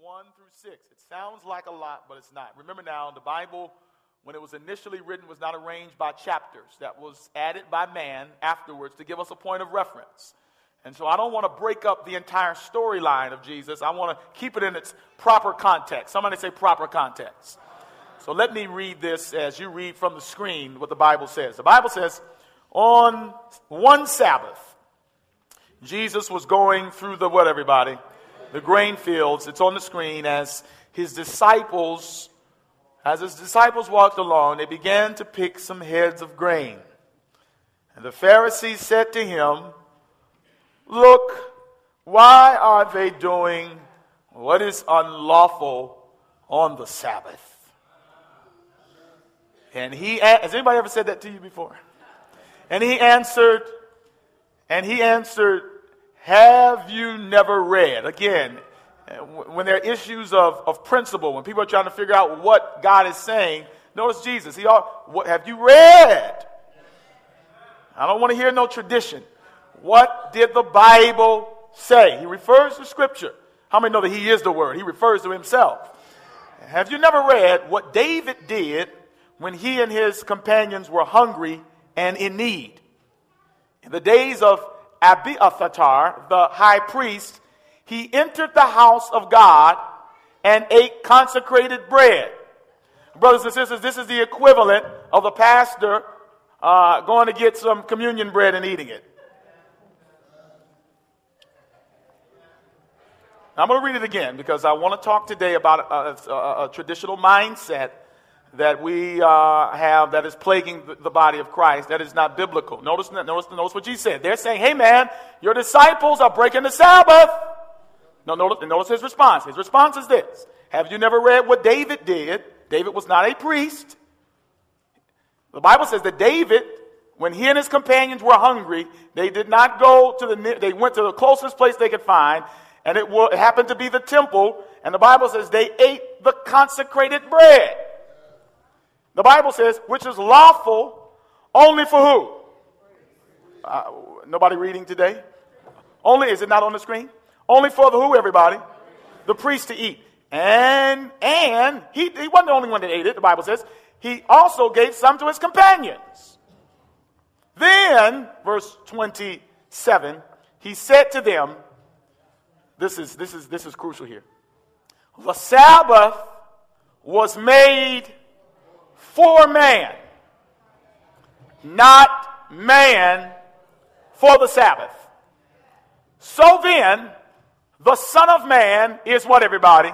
1 through 6. It sounds like a lot, but it's not. Remember now, the Bible, when it was initially written, was not arranged by chapters. That was added by man afterwards to give us a point of reference. And so I don't want to break up the entire storyline of Jesus. I want to keep it in its proper context. Somebody say proper context. So let me read this as you read from the screen what the Bible says. The Bible says, on one Sabbath, Jesus was going through the what, everybody? The grain fields. It's on the screen as his disciples, as his disciples walked along, they began to pick some heads of grain. And the Pharisees said to him, Look, why are they doing what is unlawful on the Sabbath? And he, has anybody ever said that to you before? And he answered, and he answered, Have you never read? Again, uh, when there are issues of, of principle, when people are trying to figure out what God is saying, notice Jesus. He, all, what, have you read? I don't want to hear no tradition. What did the Bible say? He refers to Scripture. How many know that He is the Word? He refers to Himself. Have you never read what David did when he and his companions were hungry and in need? In the days of Abiathar, the high priest, he entered the house of God and ate consecrated bread. Brothers and sisters, this is the equivalent of the pastor uh, going to get some communion bread and eating it. I'm going to read it again because I want to talk today about a, a, a traditional mindset that we uh, have that is plaguing the, body of Christ that is not biblical. Notice, notice, notice what Jesus said. They're saying, hey man, your disciples are breaking the Sabbath. No, notice, notice his response. His response is this Have you never read what David did? David was not a priest. The Bible says that David, when he and his companions were hungry, they did not go to the, they went to the closest place they could find and it happened to be the temple, and the Bible says they ate the consecrated bread. The Bible says, which is lawful only for who? Uh, nobody reading today? Only, is it not on the screen? Only for the who, everybody? The priest to eat. And, and, he, he wasn't the only one that ate it, the Bible says. He also gave some to his companions. Then, verse 27, he said to them, this is, this is, this is crucial here. The Sabbath was made for man, not man for the Sabbath. So then, the Son of Man is what, everybody?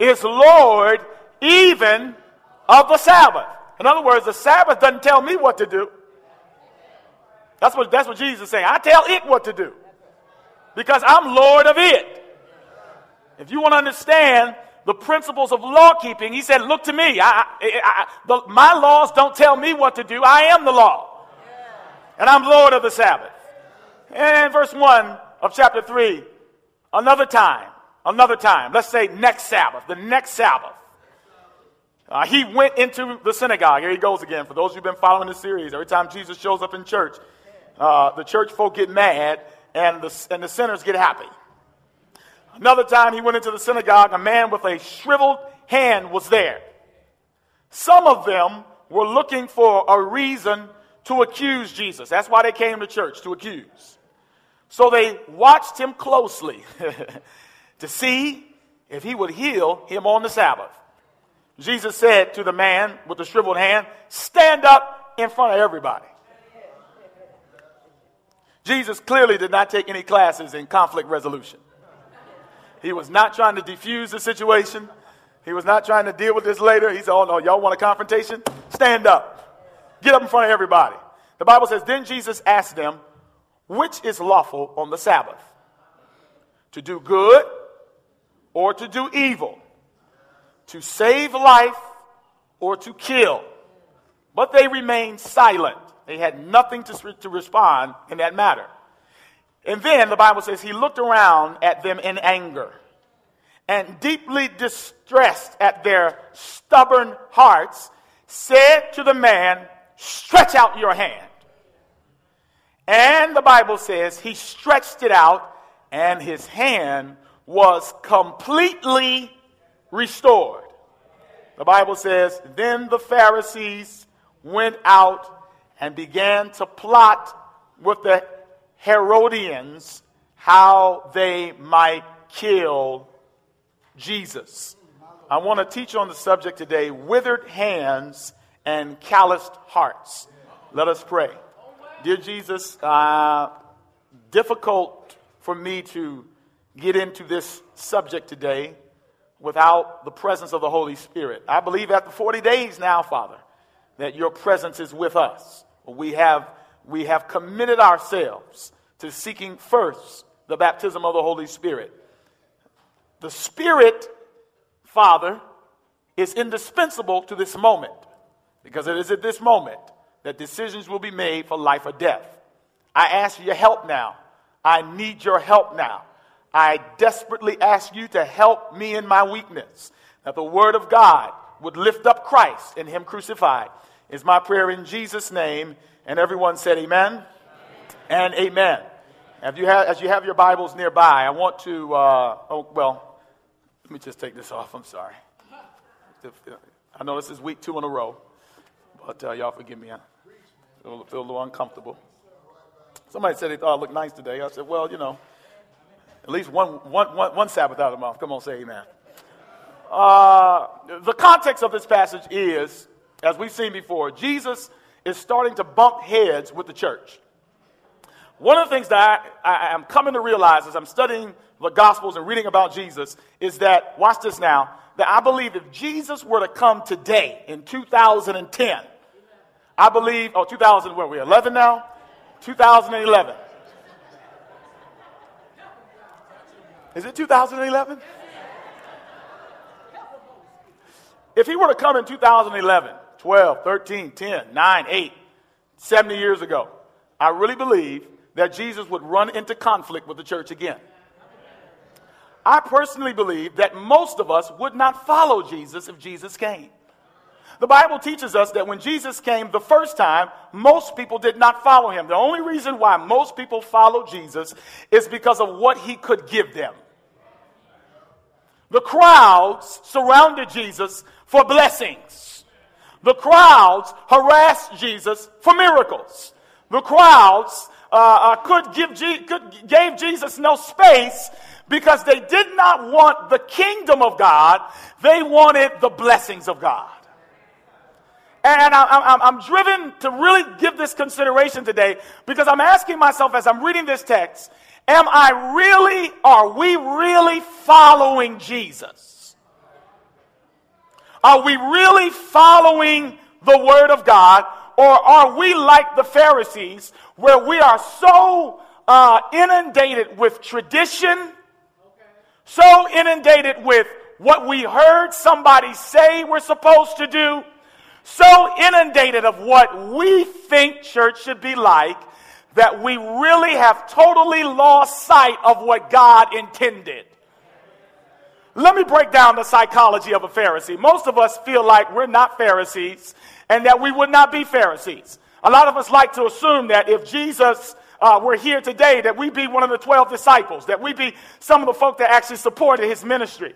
Is Lord even of the Sabbath. In other words, the Sabbath doesn't tell me what to do. That's what, that's what Jesus is saying. I tell it what to do because I'm Lord of it. If you want to understand the principles of law keeping, he said, Look to me. I, I, I, the, my laws don't tell me what to do. I am the law. And I'm Lord of the Sabbath. And verse 1 of chapter 3, another time, another time, let's say next Sabbath, the next Sabbath. Uh, he went into the synagogue. Here he goes again. For those who've been following the series, every time Jesus shows up in church, uh, the church folk get mad and the, and the sinners get happy. Another time he went into the synagogue, a man with a shriveled hand was there. Some of them were looking for a reason to accuse Jesus. That's why they came to church, to accuse. So they watched him closely to see if he would heal him on the Sabbath. Jesus said to the man with the shriveled hand, Stand up in front of everybody. Jesus clearly did not take any classes in conflict resolution. He was not trying to defuse the situation. He was not trying to deal with this later. He said, Oh, no, y'all want a confrontation? Stand up. Get up in front of everybody. The Bible says, Then Jesus asked them, Which is lawful on the Sabbath? To do good or to do evil? To save life or to kill? But they remained silent. They had nothing to, to respond in that matter. And then the Bible says he looked around at them in anger and deeply distressed at their stubborn hearts, said to the man, Stretch out your hand. And the Bible says he stretched it out, and his hand was completely restored. The Bible says, Then the Pharisees went out and began to plot with the Herodians how they might kill Jesus. I want to teach on the subject today withered hands and calloused hearts. Let us pray. Dear Jesus, uh, difficult for me to get into this subject today without the presence of the Holy Spirit. I believe after 40 days now, Father, that your presence is with us. We have, we have committed ourselves to seeking first the baptism of the Holy Spirit. The Spirit, Father, is indispensable to this moment because it is at this moment that decisions will be made for life or death. I ask your help now. I need your help now. I desperately ask you to help me in my weakness, that the Word of God would lift up Christ and Him crucified. Is my prayer in Jesus' name. And everyone said, Amen, amen. and Amen. Have you have, as you have your Bibles nearby, I want to, uh, oh, well, let me just take this off. I'm sorry. I know this is week two in a row, but uh, y'all forgive me. I feel, feel a little uncomfortable. Somebody said they thought I looked nice today. I said, well, you know, at least one, one, one, one Sabbath out of the month. Come on, say amen. Uh, the context of this passage is, as we've seen before, Jesus is starting to bump heads with the church. One of the things that I, I am coming to realize as I'm studying the Gospels and reading about Jesus is that, watch this now, that I believe if Jesus were to come today in 2010, I believe, oh, 2000, where are we, 11 now? 2011. Is it 2011? If he were to come in 2011, 12, 13, 10, 9, 8, 70 years ago, I really believe that Jesus would run into conflict with the church again. I personally believe that most of us would not follow Jesus if Jesus came. The Bible teaches us that when Jesus came the first time, most people did not follow him. The only reason why most people follow Jesus is because of what he could give them. The crowds surrounded Jesus for blessings. The crowds harassed Jesus for miracles. The crowds uh, uh, could give could, gave Jesus no space because they did not want the kingdom of God. They wanted the blessings of God. And I, am driven to really give this consideration today because I'm asking myself as I'm reading this text, am I really, are we really following Jesus? Are we really following the Word of God? Or are we like the Pharisees where we are so uh, inundated with tradition, so inundated with what we heard somebody say we're supposed to do, so inundated of what we think church should be like that we really have totally lost sight of what God intended. Let me break down the psychology of a Pharisee. Most of us feel like we're not Pharisees and that we would not be Pharisees. A lot of us like to assume that if Jesus uh, were here today, that we'd be one of the 12 disciples, that we'd be some of the folk that actually supported his ministry.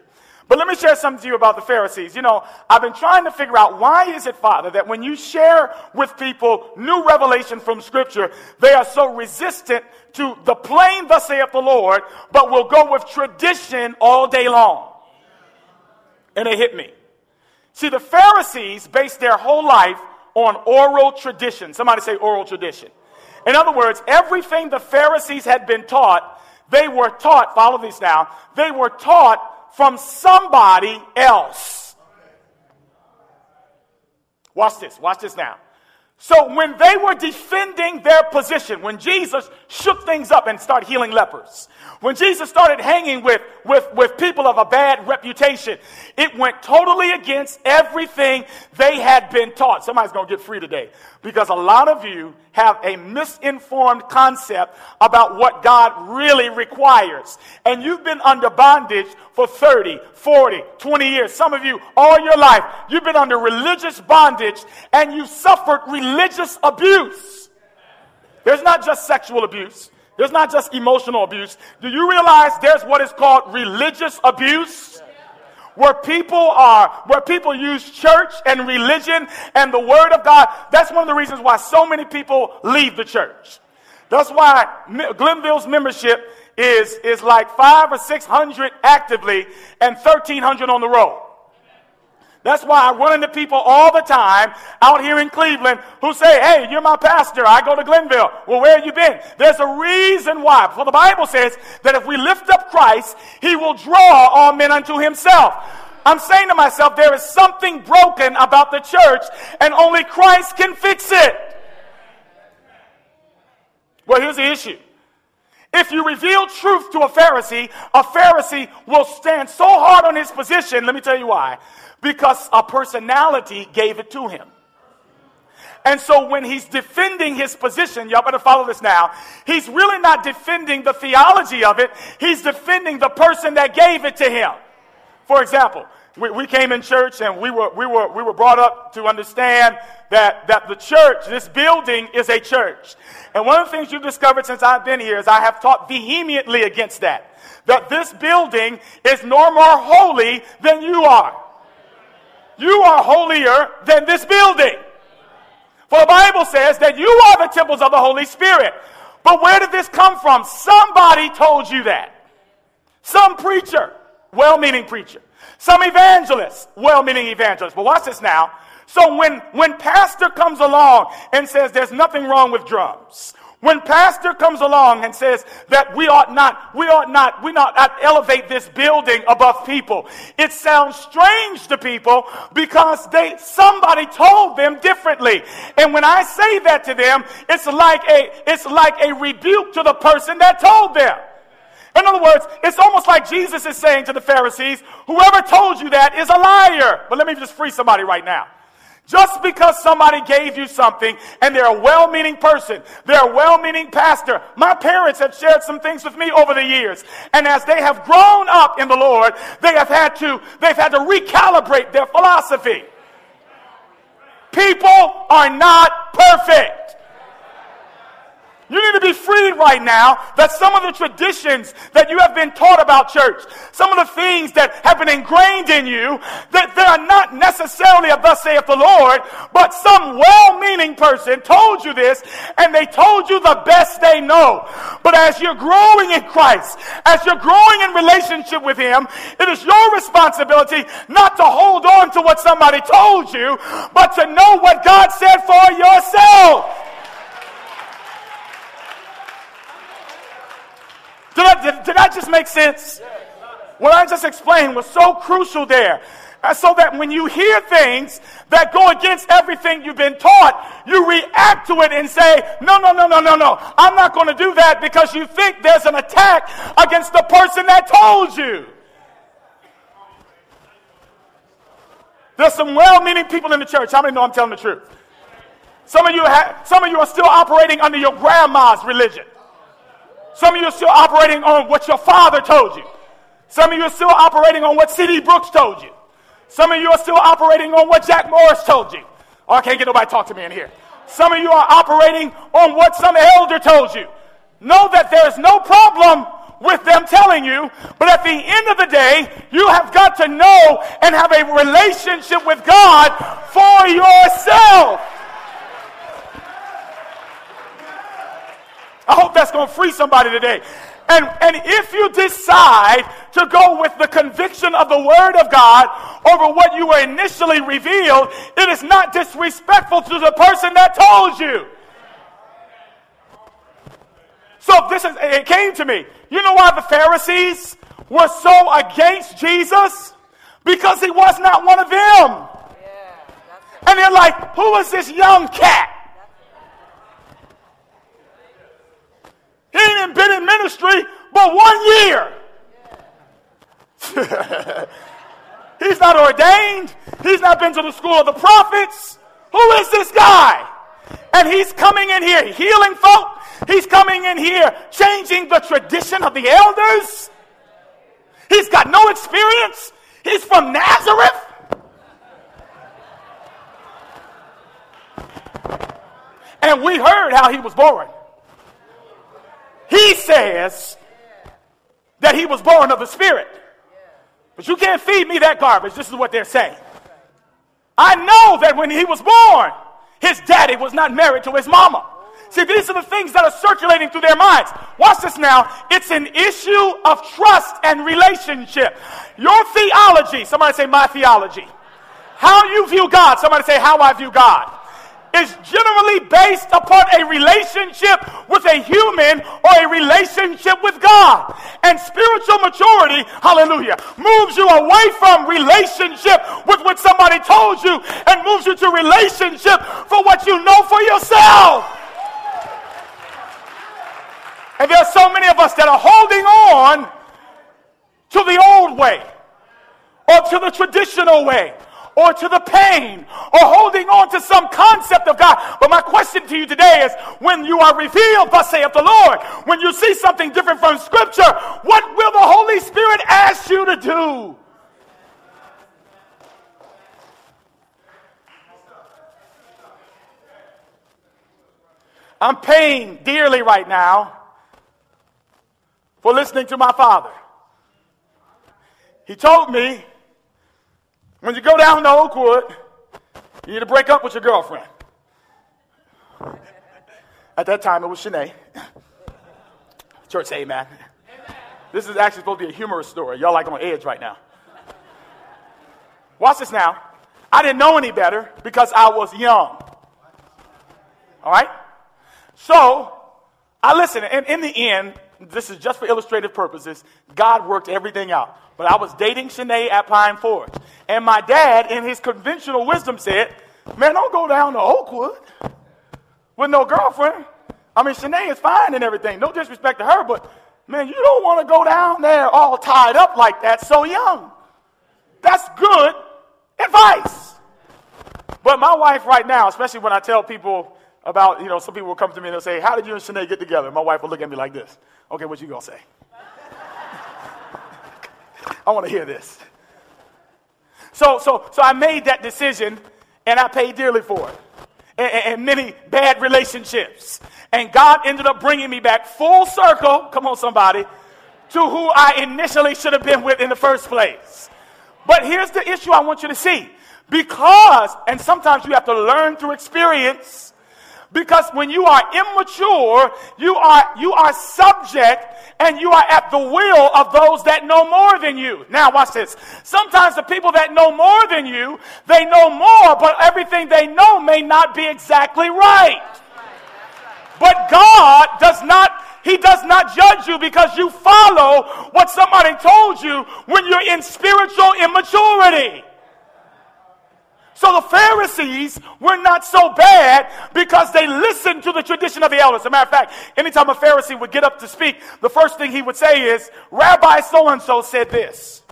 But let me share something to you about the Pharisees. You know, I've been trying to figure out why is it, Father, that when you share with people new revelation from Scripture, they are so resistant to the plain thus saith the Lord, but will go with tradition all day long. And it hit me. See, the Pharisees based their whole life on oral tradition. Somebody say oral tradition. In other words, everything the Pharisees had been taught, they were taught, follow this now, they were taught from somebody else. Watch this, watch this now. So when they were defending their position, when Jesus shook things up and started healing lepers, when Jesus started hanging with, with, with people of a bad reputation, it went totally against everything they had been taught. Somebody's going to get free today because a lot of you have a misinformed concept about what God really requires. And you've been under bondage for 30, 40, 20 years. Some of you, all your life, you've been under religious bondage and you've suffered religious abuse. There's not just sexual abuse. There's not just emotional abuse. Do you realize there's what is called religious abuse? Where people are, where people use church and religion and the word of God. That's one of the reasons why so many people leave the church. That's why Glenville's membership is, is like five or six hundred actively and 1300 on the road. That's why I run into people all the time out here in Cleveland who say, Hey, you're my pastor. I go to Glenville. Well, where have you been? There's a reason why. For the Bible says that if we lift up Christ, he will draw all men unto himself. I'm saying to myself, there is something broken about the church, and only Christ can fix it. Well, here's the issue. If you reveal truth to a Pharisee, a Pharisee will stand so hard on his position. Let me tell you why because a personality gave it to him. And so when he's defending his position, y'all better follow this now, he's really not defending the theology of it, he's defending the person that gave it to him. For example, we, we came in church and we were, we, were, we were brought up to understand that, that the church, this building, is a church. And one of the things you've discovered since I've been here is I have taught vehemently against that. That this building is no more holy than you are. You are holier than this building. For the Bible says that you are the temples of the Holy Spirit. But where did this come from? Somebody told you that. Some preacher, well meaning preacher. Some evangelist, well meaning evangelist. But watch this now. So when, when pastor comes along and says there's nothing wrong with drums, when pastor comes along and says that we ought not, we ought not, we not elevate this building above people, it sounds strange to people because they, somebody told them differently. And when I say that to them, it's like a, it's like a rebuke to the person that told them. In other words, it's almost like Jesus is saying to the Pharisees, whoever told you that is a liar. But let me just free somebody right now. Just because somebody gave you something and they're a well meaning person, they're a well meaning pastor. My parents have shared some things with me over the years. And as they have grown up in the Lord, they have had to, they've had to recalibrate their philosophy. People are not perfect. You need to be freed right now that some of the traditions that you have been taught about church, some of the things that have been ingrained in you, that they are not necessarily of thus saith the Lord, but some well-meaning person told you this and they told you the best they know. But as you're growing in Christ, as you're growing in relationship with Him, it is your responsibility not to hold on to what somebody told you, but to know what God said for yourself. Did, I, did, did that just make sense? What I just explained was so crucial there. So that when you hear things that go against everything you've been taught, you react to it and say, no, no, no, no, no, no. I'm not going to do that because you think there's an attack against the person that told you. There's some well-meaning people in the church. How many know I'm telling the truth? Some of you, ha- some of you are still operating under your grandma's religion. Some of you are still operating on what your father told you. Some of you are still operating on what C.D. Brooks told you. Some of you are still operating on what Jack Morris told you. Oh, I can't get nobody to talk to me in here. Some of you are operating on what some elder told you. Know that there's no problem with them telling you, but at the end of the day, you have got to know and have a relationship with God for yourself. I hope that's going to free somebody today. And, and if you decide to go with the conviction of the Word of God over what you were initially revealed, it is not disrespectful to the person that told you. So this is, it came to me. You know why the Pharisees were so against Jesus? Because he was not one of them. And they're like, who is this young cat? He ain't been in ministry but one year. He's not ordained. He's not been to the school of the prophets. Who is this guy? And he's coming in here healing folk. He's coming in here changing the tradition of the elders. He's got no experience. He's from Nazareth. And we heard how he was born. He says that he was born of the Spirit. But you can't feed me that garbage. This is what they're saying. I know that when he was born, his daddy was not married to his mama. See, these are the things that are circulating through their minds. Watch this now. It's an issue of trust and relationship. Your theology, somebody say my theology. How you view God, somebody say how I view God is generally based upon a relationship with a human or a relationship with God. And spiritual maturity, hallelujah, moves you away from relationship with what somebody told you and moves you to relationship for what you know for yourself. And there are so many of us that are holding on to the old way or to the traditional way or to the pain or holding on to some concept of God. But my question to you today is when you are revealed, thus saith the Lord, when you see something different from Scripture, what will the Holy Spirit ask you to do? I'm paying dearly right now for listening to my father. He told me when you go down to Oakwood, you need to break up with your girlfriend. At that time, it was Shanae. Church, amen. amen. This is actually supposed to be a humorous story. Y'all like on edge right now. Watch this now. I didn't know any better because I was young. All right? So, I listened. And in the end, this is just for illustrative purposes, God worked everything out. But I was dating Shanae at Pine Forge. And my dad, in his conventional wisdom, said, Man, don't go down to Oakwood with no girlfriend. I mean, Shanae is fine and everything. No disrespect to her, but man, you don't want to go down there all tied up like that so young. That's good advice. But my wife, right now, especially when I tell people about, you know, some people will come to me and they'll say, How did you and Shanae get together? My wife will look at me like this. Okay, what you gonna say? I want to hear this. So, so, so I made that decision and I paid dearly for it. And, and, many bad relationships. And God ended up bringing me back full circle, come on, somebody, to who I initially should have been with in the first place. But here's the issue I want you to see. Because, and sometimes you have to learn through experience, because when you are immature, you are, you are subject and you are at the will of those that know more than you. Now watch this. Sometimes the people that know more than you, they know more, but everything they know may not be exactly right. But God does not he does not judge you because you follow what somebody told you when you're in spiritual immaturity. So the Pharisees were not so bad because they listened to the tradition of the elders. As a matter of fact, anytime a Pharisee would get up to speak, the first thing he would say is, Rabbi so and so said this.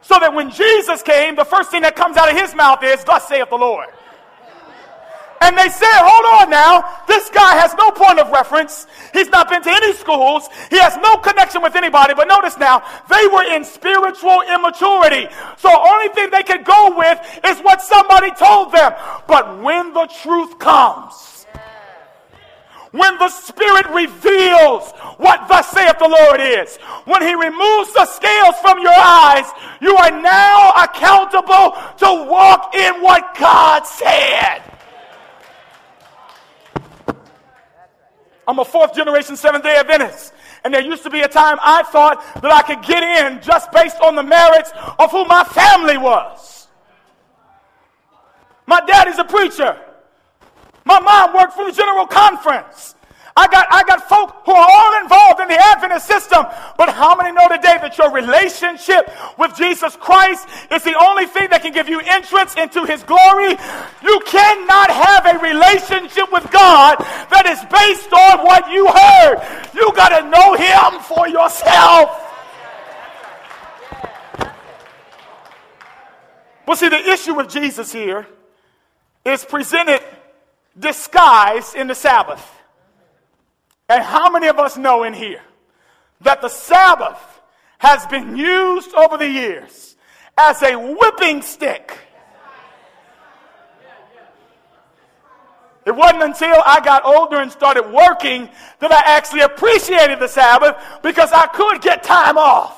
So that when Jesus came, the first thing that comes out of his mouth is, Thus saith the Lord. And they said, hold on now, this guy has no point of reference. He's not been to any schools. He has no connection with anybody. But notice now, they were in spiritual immaturity. So only thing they could go with is what somebody told them. But when the truth comes, when the Spirit reveals what thus saith the Lord is, when He removes the scales from your eyes, you are now accountable to walk in what God said. I'm a fourth generation Seventh day Adventist. And there used to be a time I thought that I could get in just based on the merits of who my family was. My daddy's a preacher. My mom worked for the General Conference. I got, I got folk who are all involved in the Adventist system. But how many know today that your relationship with Jesus Christ is the only thing that can give you entrance into his glory? You cannot have a relationship with God that is based on what you heard. You got to know him for yourself. Well, see, the issue with Jesus here is presented disguised in the Sabbath. And how many of us know in here that the Sabbath has been used over the years as a whipping stick? It wasn't until I got older and started working that I actually appreciated the Sabbath because I could get time off.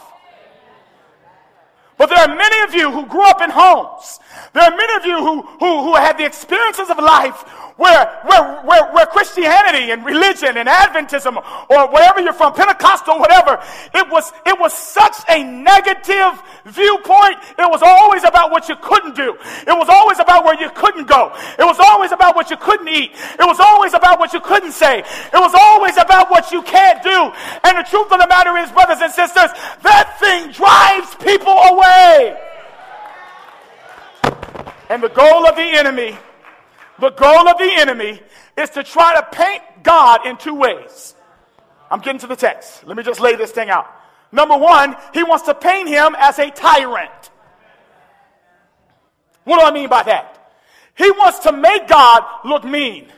But there are many of you who grew up in homes. There are many of you who, who, who had the experiences of life where, where, where, where Christianity and religion and Adventism or wherever you're from, Pentecostal, whatever, it was, it was such a negative viewpoint. It was always about what you couldn't do. It was always about where you couldn't go. It was always about what you couldn't eat. It was always about what you couldn't say. It was always about what you can't do. And the truth of the matter is, brothers and sisters, that thing drives people away. And the goal of the enemy the goal of the enemy is to try to paint God in two ways. I'm getting to the text. Let me just lay this thing out. Number one, he wants to paint him as a tyrant. What do I mean by that? He wants to make God look mean.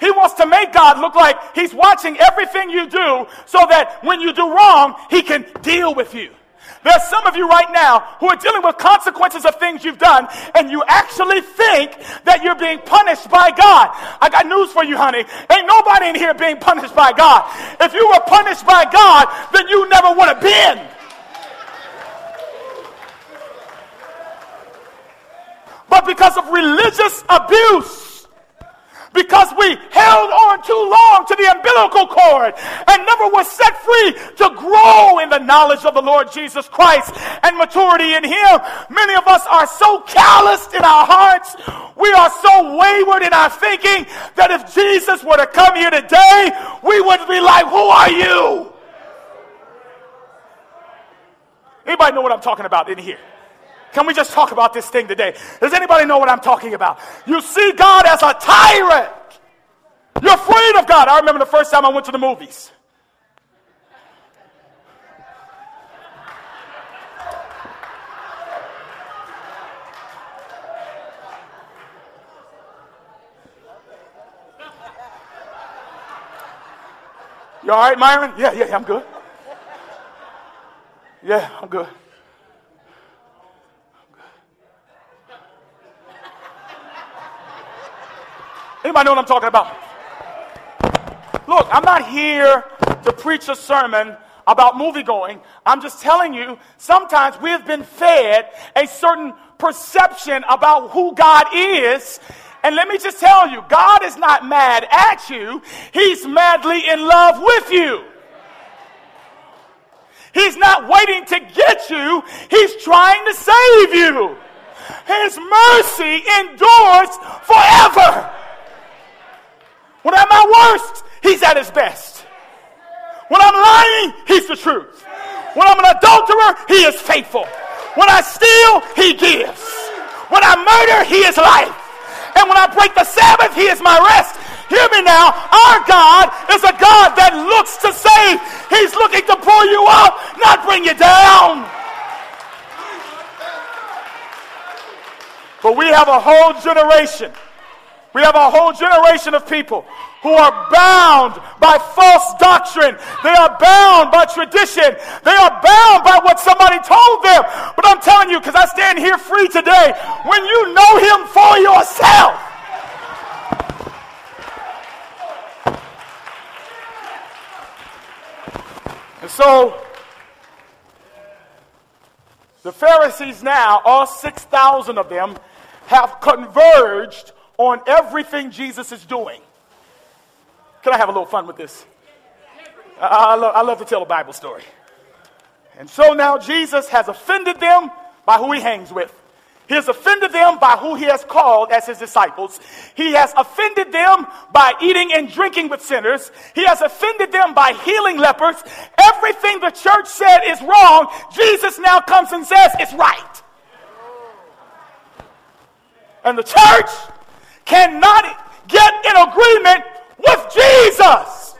He wants to make God look like he's watching everything you do so that when you do wrong, he can deal with you. There's some of you right now who are dealing with consequences of things you've done, and you actually think that you're being punished by God. I got news for you, honey. Ain't nobody in here being punished by God. If you were punished by God, then you never would have been. But because of religious abuse, because we held on too long to the umbilical cord and never was set free to grow in the knowledge of the Lord Jesus Christ and maturity in Him. Many of us are so calloused in our hearts, we are so wayward in our thinking that if Jesus were to come here today, we would be like, Who are you? Anybody know what I'm talking about in here? Can we just talk about this thing today? Does anybody know what I'm talking about? You see God as a tyrant. You're afraid of God. I remember the first time I went to the movies. You all right, Myron? Yeah, yeah, I'm good. Yeah, I'm good. Anybody know what I'm talking about? Look, I'm not here to preach a sermon about movie going. I'm just telling you, sometimes we have been fed a certain perception about who God is. And let me just tell you, God is not mad at you, He's madly in love with you. He's not waiting to get you, He's trying to save you. His mercy endures forever. When I'm at worst, he's at his best. When I'm lying, he's the truth. When I'm an adulterer, he is faithful. When I steal, he gives. When I murder, he is life. And when I break the Sabbath, he is my rest. Hear me now. Our God is a God that looks to save. He's looking to pull you up, not bring you down. But we have a whole generation we have a whole generation of people who are bound by false doctrine. They are bound by tradition. They are bound by what somebody told them. But I'm telling you, because I stand here free today, when you know Him for yourself, And so, the Pharisees now, all 6,000 of them, have converged on everything Jesus is doing. Can I have a little fun with this? I, I, love, I love to tell a Bible story. And so now Jesus has offended them by who he hangs with. He has offended them by who he has called as his disciples. He has offended them by eating and drinking with sinners. He has offended them by healing lepers. Everything the church said is wrong, Jesus now comes and says it's right. And the church cannot get in agreement with Jesus.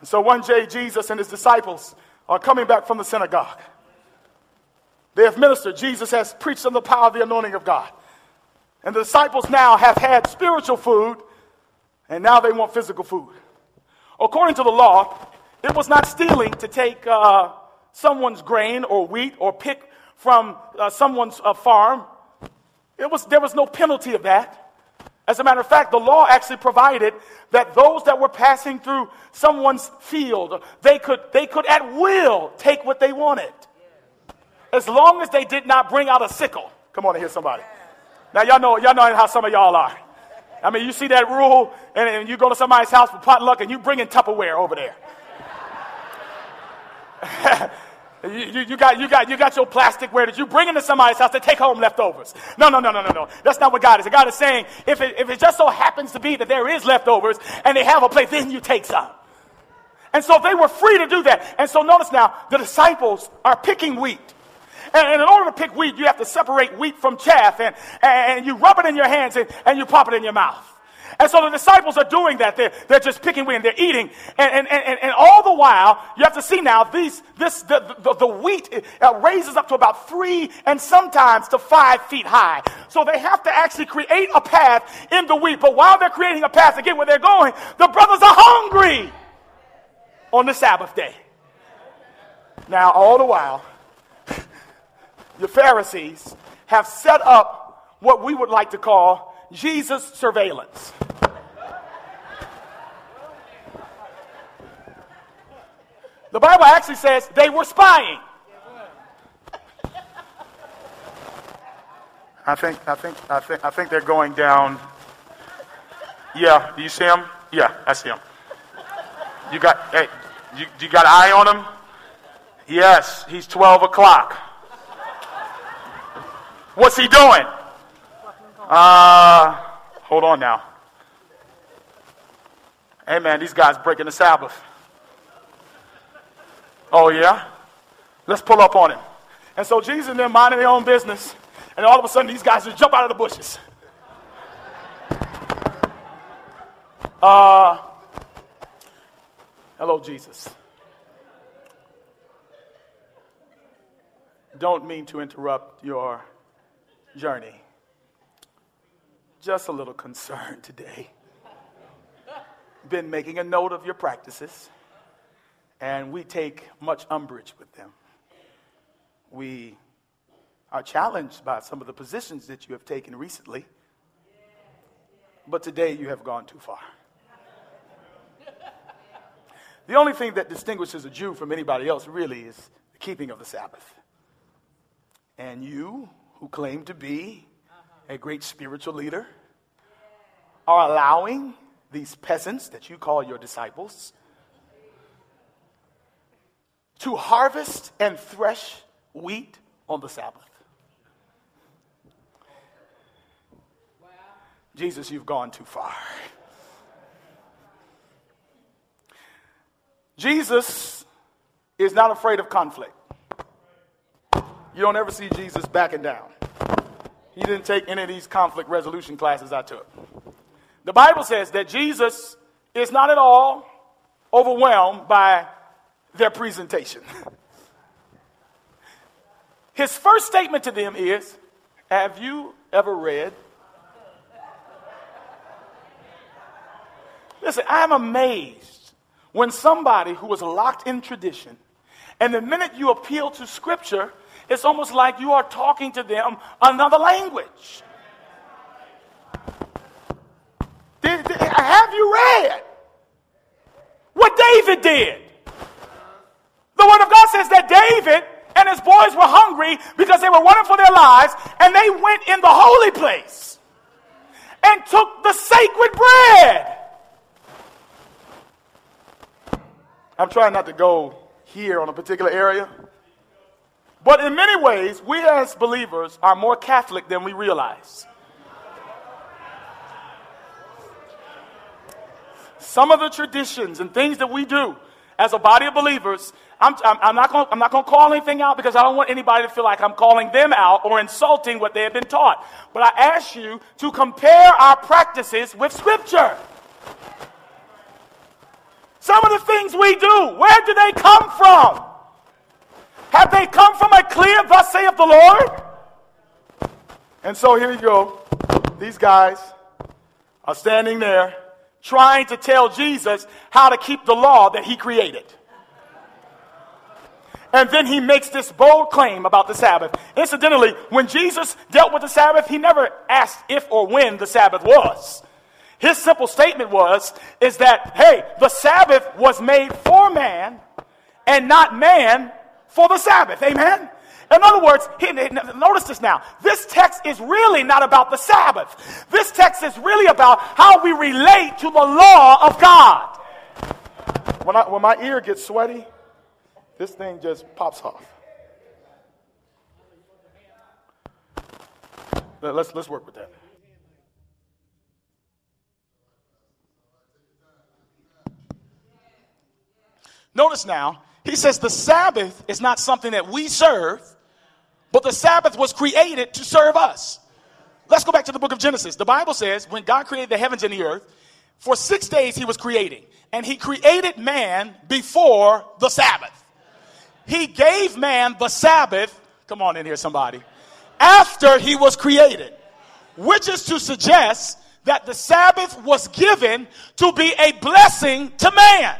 And so one day, Jesus and his disciples are coming back from the synagogue. They have ministered. Jesus has preached on the power of the anointing of God. And the disciples now have had spiritual food, and now they want physical food. According to the law, it was not stealing to take uh, someone's grain or wheat or pick from uh, someone's uh, farm it was, there was no penalty of that. As a matter of fact, the law actually provided that those that were passing through someone's field, they could, they could at will take what they wanted. As long as they did not bring out a sickle. Come on and hear somebody. Now y'all know, y'all know how some of y'all are. I mean, you see that rule, and, and you go to somebody's house for potluck, and you bring in Tupperware over there. You, you, got, you, got, you got your plasticware that you bring into somebody's house to take home leftovers. No, no, no, no, no, no. That's not what God is. God is saying if it, if it just so happens to be that there is leftovers and they have a plate, then you take some. And so they were free to do that. And so notice now, the disciples are picking wheat. And, and in order to pick wheat, you have to separate wheat from chaff. And, and you rub it in your hands and, and you pop it in your mouth. And so the disciples are doing that. They're, they're just picking wind. They're eating. And, and, and, and all the while, you have to see now, these, this, the, the, the wheat raises up to about three and sometimes to five feet high. So they have to actually create a path in the wheat. But while they're creating a path to get where they're going, the brothers are hungry on the Sabbath day. Now, all the while, the Pharisees have set up what we would like to call Jesus surveillance. The Bible actually says they were spying. I think, I think, I think, I think they're going down. Yeah, do you see him? Yeah, I see him. You got, hey, you, you got an eye on him? Yes, he's 12 o'clock. What's he doing? Uh, hold on now. Hey man, these guys breaking the Sabbath. Oh yeah? Let's pull up on him. And so Jesus and them minding their own business, and all of a sudden these guys just jump out of the bushes. Uh, hello, Jesus. Don't mean to interrupt your journey just a little concerned today. Been making a note of your practices, and we take much umbrage with them. We are challenged by some of the positions that you have taken recently, but today you have gone too far. The only thing that distinguishes a Jew from anybody else really is the keeping of the Sabbath. And you, who claim to be a great spiritual leader, are allowing these peasants that you call your disciples to harvest and thresh wheat on the Sabbath. Jesus, you've gone too far. Jesus is not afraid of conflict. You don't ever see Jesus backing down. He didn't take any of these conflict resolution classes I took. The Bible says that Jesus is not at all overwhelmed by their presentation. His first statement to them is Have you ever read? Listen, I'm amazed when somebody who was locked in tradition, and the minute you appeal to Scripture, it's almost like you are talking to them another language. Did, did, have you read what David did? The Word of God says that David and his boys were hungry because they were running for their lives, and they went in the holy place and took the sacred bread. I'm trying not to go here on a particular area. But in many ways, we as believers are more Catholic than we realize. Some of the traditions and things that we do as a body of believers, I'm, I'm, I'm not going to call anything out because I don't want anybody to feel like I'm calling them out or insulting what they have been taught. But I ask you to compare our practices with Scripture. Some of the things we do, where do they come from? Have they come from a clear, thus saith the Lord? And so here you go. These guys are standing there trying to tell Jesus how to keep the law that he created. And then he makes this bold claim about the Sabbath. Incidentally, when Jesus dealt with the Sabbath, he never asked if or when the Sabbath was. His simple statement was, is that, hey, the Sabbath was made for man and not man for the Sabbath. Amen? In other words, he, notice this now. This text is really not about the Sabbath. This text is really about how we relate to the law of God. When, I, when my ear gets sweaty, this thing just pops off. Let's, let's work with that. Notice now, he says the Sabbath is not something that we serve, but the Sabbath was created to serve us. Let's go back to the book of Genesis. The Bible says when God created the heavens and the earth, for six days he was creating, and he created man before the Sabbath. He gave man the Sabbath, come on in here, somebody, after he was created, which is to suggest that the Sabbath was given to be a blessing to man.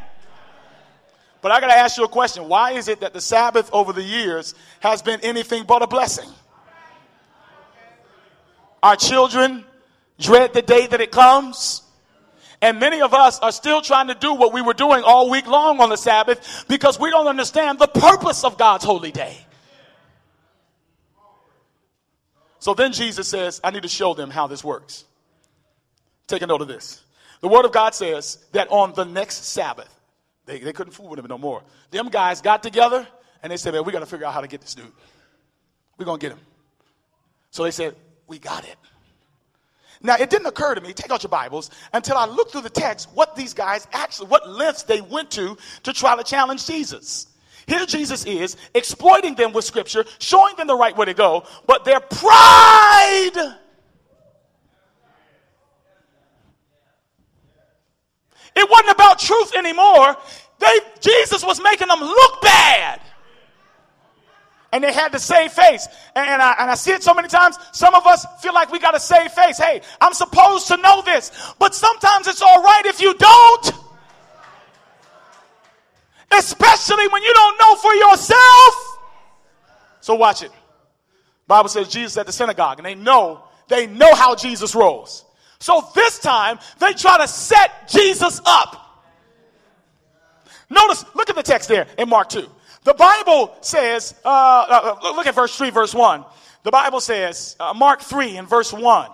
But I got to ask you a question. Why is it that the Sabbath over the years has been anything but a blessing? Our children dread the day that it comes. And many of us are still trying to do what we were doing all week long on the Sabbath because we don't understand the purpose of God's holy day. So then Jesus says, I need to show them how this works. Take a note of this. The Word of God says that on the next Sabbath, they, they couldn't fool with him no more. Them guys got together and they said, man, we got to figure out how to get this dude. We're going to get him. So they said, we got it. Now, it didn't occur to me, take out your Bibles, until I looked through the text what these guys actually, what lengths they went to to try to challenge Jesus. Here Jesus is exploiting them with scripture, showing them the right way to go, but their pride It wasn't about truth anymore. They, Jesus was making them look bad. And they had to save face. And, and, I, and I see it so many times. Some of us feel like we got to save face. Hey, I'm supposed to know this. But sometimes it's all right if you don't. Especially when you don't know for yourself. So watch it. Bible says Jesus at the synagogue, and they know, they know how Jesus rolls. So this time, they try to set Jesus up. Notice, look at the text there in Mark 2. The Bible says, uh, uh, uh look at verse 3, verse 1. The Bible says, uh, Mark 3 and verse 1.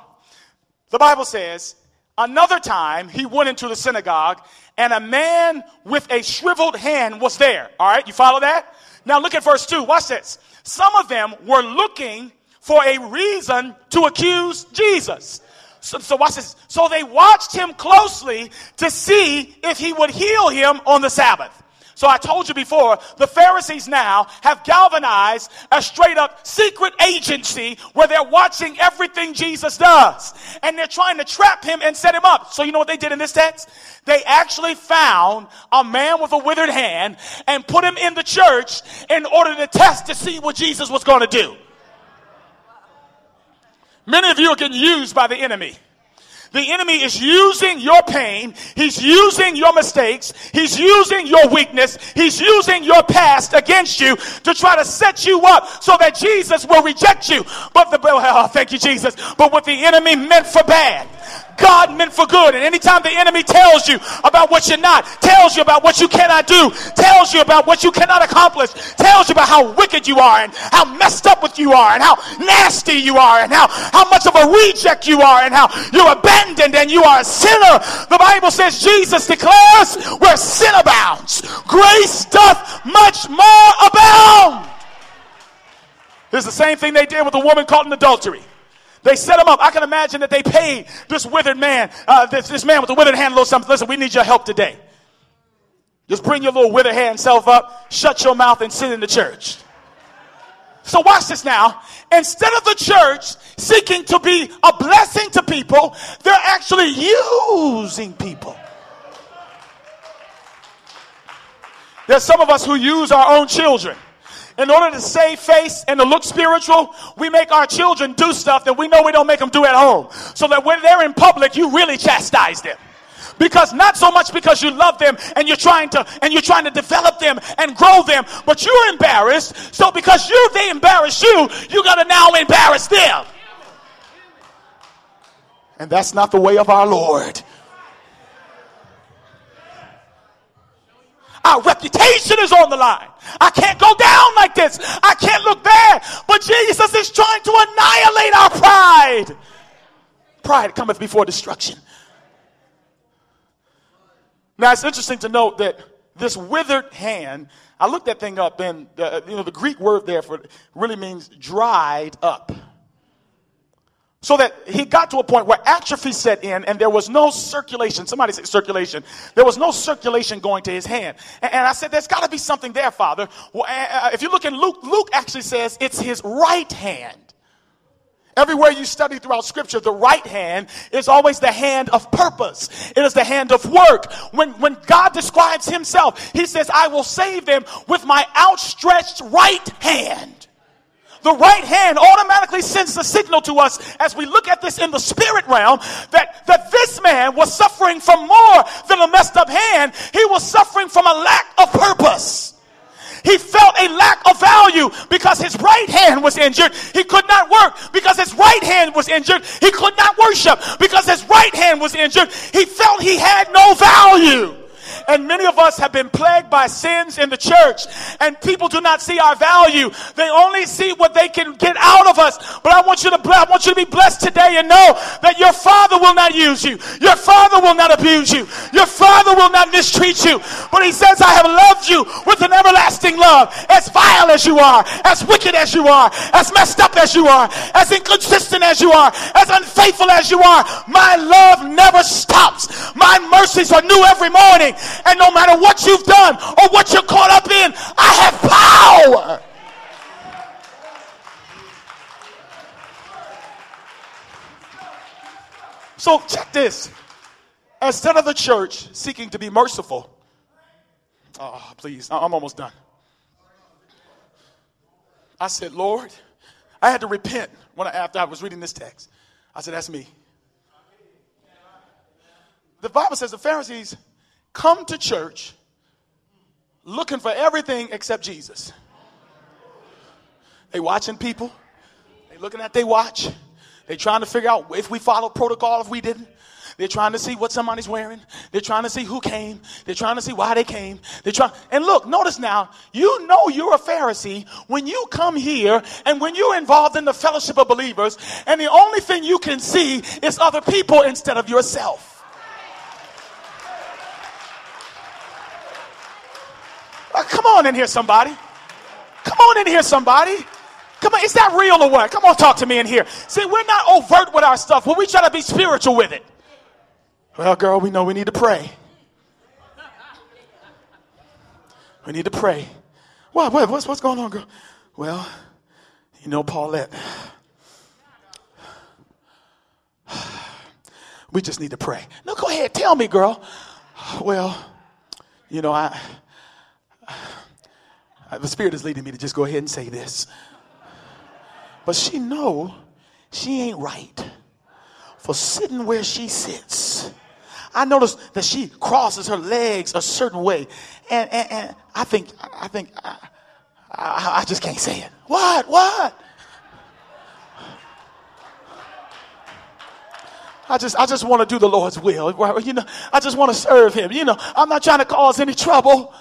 The Bible says, another time he went into the synagogue and a man with a shriveled hand was there. All right, you follow that? Now look at verse 2. Watch this. Some of them were looking for a reason to accuse Jesus. So, so watch this. So they watched him closely to see if he would heal him on the Sabbath. So I told you before, the Pharisees now have galvanized a straight up secret agency where they're watching everything Jesus does. And they're trying to trap him and set him up. So you know what they did in this text? They actually found a man with a withered hand and put him in the church in order to test to see what Jesus was going to do. Many of you are getting used by the enemy. The enemy is using your pain. He's using your mistakes. He's using your weakness. He's using your past against you to try to set you up so that Jesus will reject you. But the, oh, thank you, Jesus. But what the enemy meant for bad, God meant for good. And anytime the enemy tells you about what you're not, tells you about what you cannot do, tells you about what you cannot accomplish, tells you about how wicked you are and how messed up with you are and how nasty you are and how, how much of a reject you are and how you're abandoned and you are a sinner. The Bible says Jesus declares where sin abounds, grace doth much more abound. It's the same thing they did with the woman caught in adultery. They set him up. I can imagine that they paid this withered man, uh, this, this man with the withered hand a little something. Listen, we need your help today. Just bring your little withered hand self up, shut your mouth, and sit in the church. So watch this now. Instead of the church seeking to be a blessing to people, they're actually using people. There's some of us who use our own children in order to save face and to look spiritual, we make our children do stuff that we know we don't make them do at home. So that when they're in public, you really chastise them. Because not so much because you love them and you're trying to and you're trying to develop them and grow them, but you're embarrassed. So because you they embarrass you, you gotta now embarrass them. And that's not the way of our Lord. Our reputation is on the line. I can't go down like this. I can't look bad. But Jesus is trying to annihilate our pride. Pride cometh before destruction. Now it's interesting to note that this withered hand, I looked that thing up, and the, you know the Greek word there for really means dried up. So that he got to a point where atrophy set in and there was no circulation. Somebody said circulation. There was no circulation going to his hand. And, I said, there's got to be something there, Father. If you look in Luke, Luke actually says it's his right hand. Everywhere you study throughout scripture, the right hand is always the hand of purpose. It is the hand of work. When, when God describes himself, he says, I will save them with my outstretched right hand the right hand automatically sends the signal to us as we look at this in the spirit realm that, that this man was suffering from more than a messed up hand. He was suffering from a lack of purpose. He felt a lack of value because his right hand was injured. He could not work because his right hand was injured. He could not worship because his right hand was injured. He felt he had no value. And many of us have been plagued by sins in the church, and people do not see our value. They only see what they can get out of us. But I want you to, I want you to be blessed today and know that your father will not use you. Your father will not abuse you. Your father will not mistreat you. But he says, I have loved you with an everlasting love. As vile as you are, as wicked as you are, as messed up as you are, as inconsistent as you are, as unfaithful as you are, my love never stops. My mercies are new every morning. And no matter what you've done or what you're caught up in, I have power. So check this. Instead of the church seeking to be merciful, oh, please, I'm almost done. I said, Lord, I had to repent when I, after I was reading this text. I said, that's me. The Bible says the Pharisees come to church looking for everything except Jesus. They watching people. They looking at their watch. They trying to figure out if we follow protocol, if we didn't. They're trying to see what somebody's wearing. They're trying to see who came. They're trying to see why they came. They're trying. And look, notice now, you know you're a Pharisee when you come here and when you're involved in the fellowship of believers, and the only thing you can see is other people instead of yourself. Uh, come on in here, somebody. Come on in here, somebody. Come on, is that real or what? Come on, talk to me in here. See, we're not overt with our stuff, but we try to be spiritual with it. Well, girl, we know we need to pray. We need to pray. What, what, what's, what's going on, girl? Well, you know, Paulette. We just need to pray. No, go ahead, tell me, girl. Well, you know, I the Spirit is leading me to just go ahead and say this. But she know she ain't right for sitting where she sits. I notice that she crosses her legs a certain way, and, and, and I think I think I, I, I just can't say it. What? What? I just, I just want to do the Lord's will. You know, I just want to serve Him. You know, I'm not trying to cause any trouble.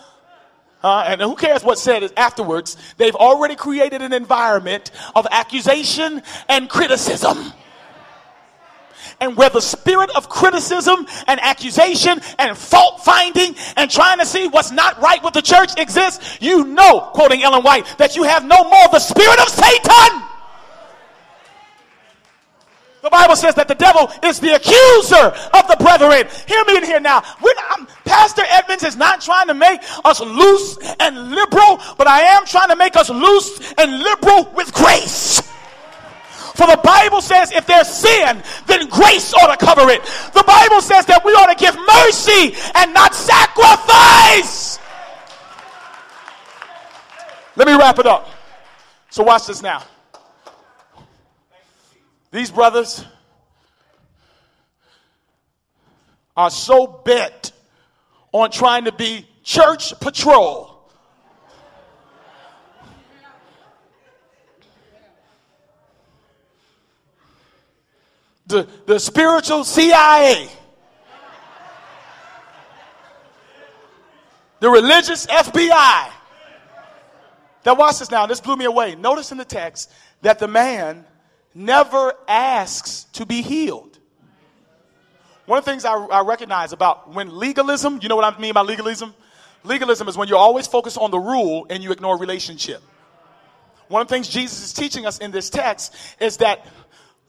Uh, and who cares what said is afterwards? They've already created an environment of accusation and criticism. And where the spirit of criticism and accusation and fault finding and trying to see what's not right with the church exists, you know, quoting Ellen White, that you have no more the spirit of Satan. The Bible says that the devil is the accuser of the brethren. Hear me in here now. Pastor Edmonds is not trying to make us loose and liberal, but I am trying to make us loose and liberal with grace. For the Bible says if there's sin, then grace ought to cover it. The Bible says that we ought to give mercy and not sacrifice. Let me wrap it up. So watch this now. These brothers are so bent on trying to be church patrol. The, the spiritual CIA, the religious FBI. Now, watch this now. This blew me away. Notice in the text that the man never asks to be healed. One of the things I, I, recognize about when legalism, you know what I mean by legalism? Legalism is when you're always focused on the rule and you ignore relationship. One of the things Jesus is teaching us in this text is that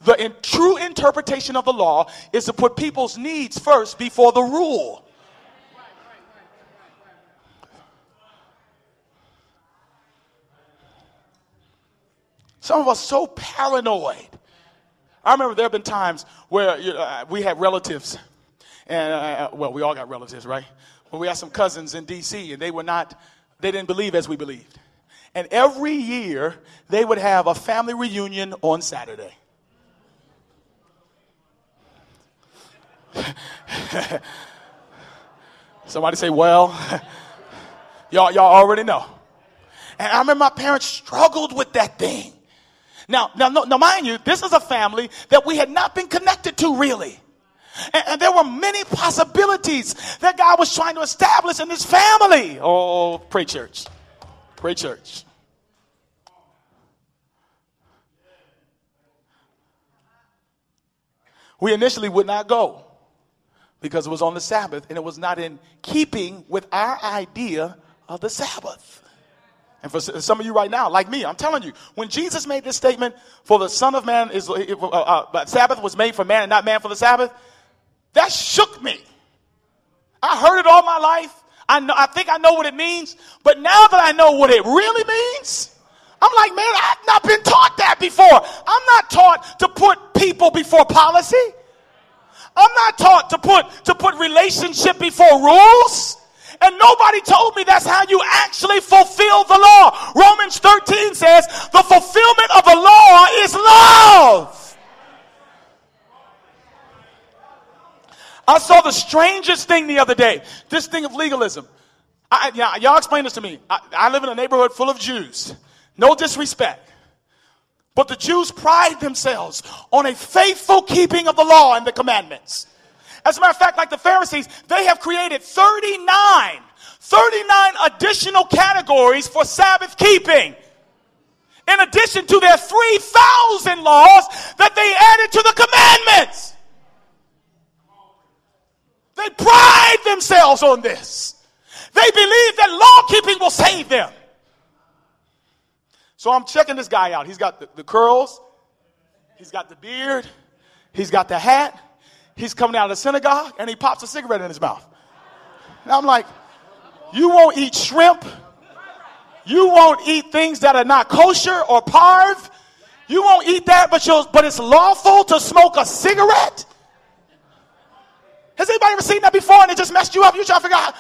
the in, true interpretation of the law is to put people's needs first before the rule. Some of us so paranoid. I remember there have been times where you know, uh, we had relatives, and uh, uh, well, we all got relatives, right? Well, we had some cousins in D.C., and they were not, they didn't believe as we believed. And every year, they would have a family reunion on Saturday. Somebody say, well, y'all, y'all already know. And I remember my parents struggled with that thing. Now, now, now, mind you, this is a family that we had not been connected to really. And, and, there were many possibilities that God was trying to establish in this family. Oh, pray church. Pray church. We initially would not go because it was on the Sabbath and it was not in keeping with our idea of the Sabbath. And for some of you right now, like me, I'm telling you, when Jesus made this statement, for the Son of Man is, uh, uh, Sabbath was made for man and not man for the Sabbath, that shook me. I heard it all my life. I, know, I think I know what it means. But now that I know what it really means, I'm like, man, I've not been taught that before. I'm not taught to put people before policy. I'm not taught to put, to put relationship before rules. And nobody told me that's how you actually fulfill the law. Romans 13 says the fulfillment of the law is love. I saw the strangest thing the other day. This thing of legalism. I, yeah, y'all explain this to me. I, I live in a neighborhood full of Jews. No disrespect. But the Jews pride themselves on a faithful keeping of the law and the commandments. As a matter of fact, like the Pharisees, they have created 39, 39 additional categories for Sabbath keeping. In addition to their 3,000 laws that they added to the commandments. They pride themselves on this. They believe that law keeping will save them. So I'm checking this guy out. He's got the, the curls, he's got the beard, he's got the hat, he's coming out of the synagogue and he pops a cigarette in his mouth. And I'm like, you won't eat shrimp. You won't eat things that are not kosher or parve. You won't eat that, but, you but it's lawful to smoke a cigarette? Has anybody ever seen that before and it just messed you up? You try to figure out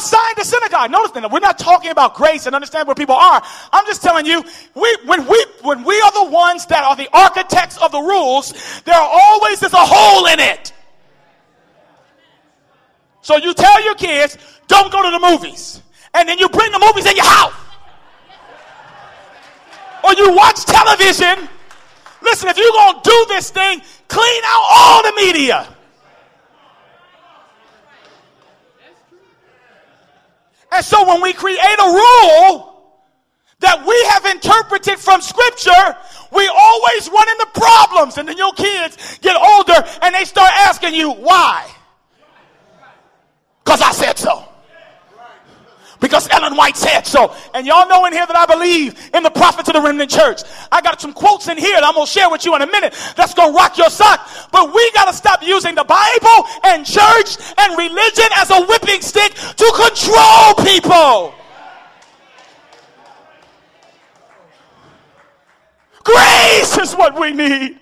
outside the synagogue. Notice that we're not talking about grace and understand where people are. I'm just telling you, we, when we, when we are the ones that are the architects of the rules, there always is a hole in it. So you tell your kids, don't go to the movies. And then you bring the movies in your house. Or you watch television. Listen, if you're going to do this thing, clean out all the media. And so when we create a rule that we have interpreted from scripture, we always run into problems. And then your kids get older and they start asking you, why? Because I said so because Ellen White said so. And y'all know in here that I believe in the prophets of the remnant church. I got some quotes in here that I'm going to share with you in a minute that's going to rock your sock. But we got to stop using the Bible and church and religion as a whipping stick to control people. Grace is what we need.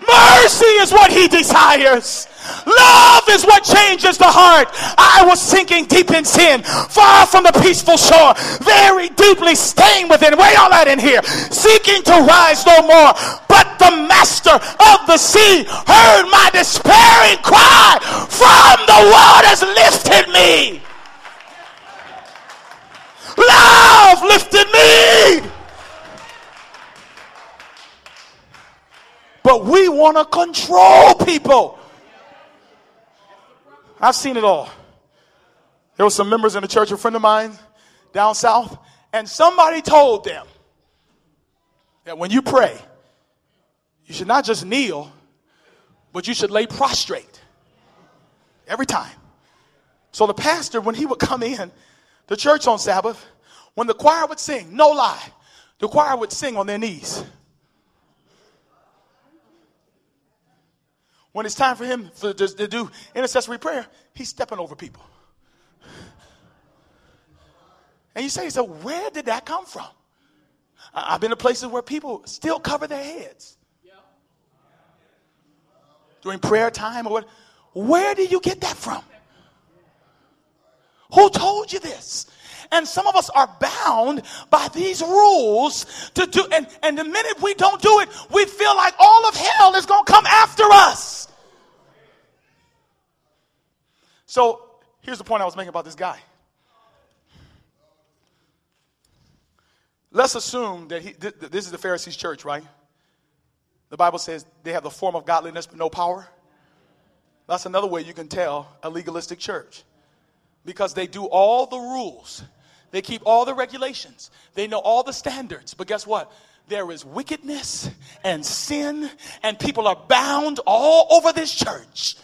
Mercy is what he desires. Love is what changes the heart. I was sinking deep in sin, far from the peaceful shore, very deeply stained within. Where y'all at in here? Seeking to rise no more. But the master of the sea heard my despairing cry from the waters lifted me. Love lifted me. But we want to control people. I've seen it all. There were some members in the church, a friend of mine down south, and somebody told them that when you pray, you should not just kneel, but you should lay prostrate every time. So the pastor, when he would come in the church on Sabbath, when the choir would sing, no lie, the choir would sing on their knees. When it's time for him to, to, to do intercessory prayer, he's stepping over people. And you say, so where did that come from? I've been to places where people still cover their heads during prayer time or what. Where did you get that from? Who told you this? And some of us are bound by these rules to do, and, and the minute we don't do it, we feel like all of hell is going to come after us. So here's the point I was making about this guy. Let's assume that he, th- this is the Pharisees' church, right? The Bible says they have the form of godliness but no power. That's another way you can tell a legalistic church because they do all the rules, they keep all the regulations, they know all the standards. But guess what? There is wickedness and sin, and people are bound all over this church.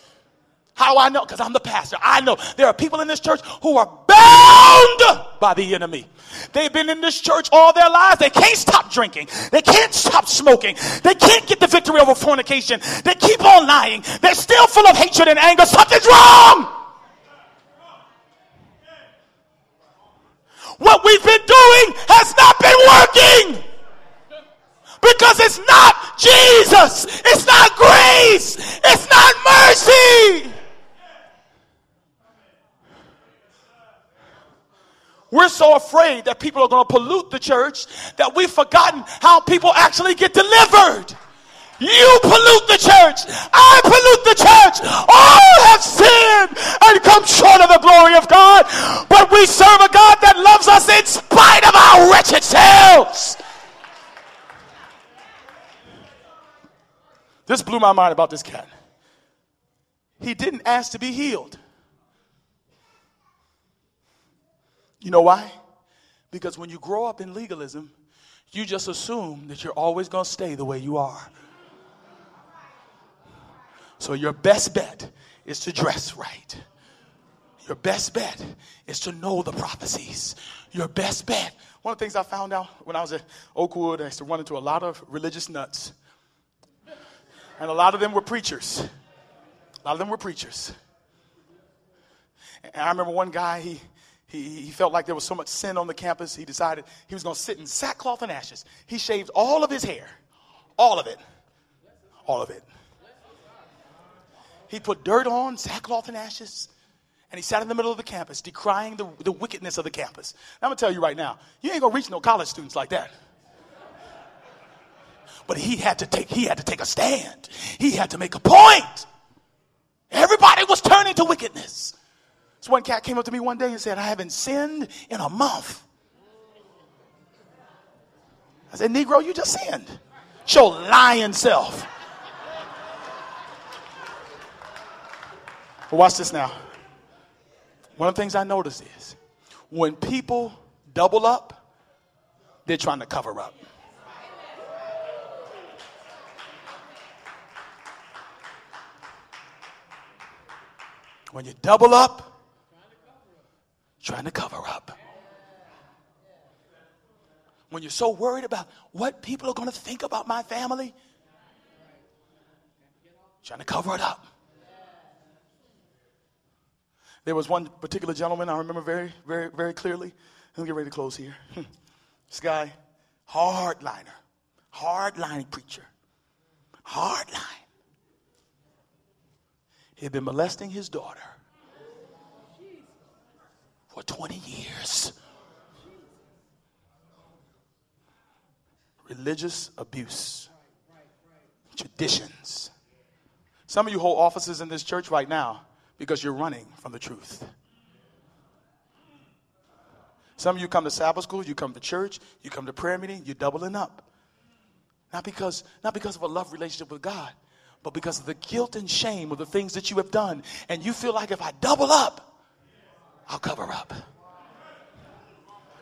How I know? Because I'm the pastor. I know there are people in this church who are bound by the enemy. They've been in this church all their lives. They can't stop drinking. They can't stop smoking. They can't get the victory over fornication. They keep on lying. They're still full of hatred and anger. Something's wrong. What we've been doing has not been working. Because it's not Jesus. It's not grace. It's not mercy. We're so afraid that people are going to pollute the church that we've forgotten how people actually get delivered. You pollute the church. I pollute the church. All have sinned and come short of the glory of God. But we serve a God that loves us in spite of our wretched selves. This blew my mind about this cat. He didn't ask to be healed. You know why? Because when you grow up in legalism, you just assume that you're always going to stay the way you are. So your best bet is to dress right. Your best bet is to know the prophecies. Your best bet. One of the things I found out when I was at Oakwood, I used to run into a lot of religious nuts. And a lot of them were preachers. A lot of them were preachers. And I remember one guy, he, he, he felt like there was so much sin on the campus, he decided he was going to sit in sackcloth and ashes. He shaved all of his hair, all of it, all of it. He put dirt on, sackcloth and ashes, and he sat in the middle of the campus decrying the, the wickedness of the campus. Now, I'm going to tell you right now, you ain't going to reach no college students like that. But he had to take, he had to take a stand. He had to make a point. Everybody was turning to wickedness. So one cat came up to me one day and said, I haven't sinned in a month. I said, Negro, you just sinned. Show lying self. But watch this now. One of the things I notice is when people double up, they're trying to cover up. When you double up, trying to cover up. When you're so worried about what people are going to think about my family, trying to cover it up. There was one particular gentleman I remember very, very, very clearly. Let me get ready to close here. this guy, hardliner, hardline preacher, hardline. He had been molesting his daughter for 20 years. Religious abuse, traditions. Some of you hold offices in this church right now because you're running from the truth. Some of you come to Sabbath school, you come to church, you come to prayer meeting, you're doubling up. Not because, not because of a love relationship with God, but because of the guilt and shame of the things that you have done. And you feel like if I double up, I'll cover up.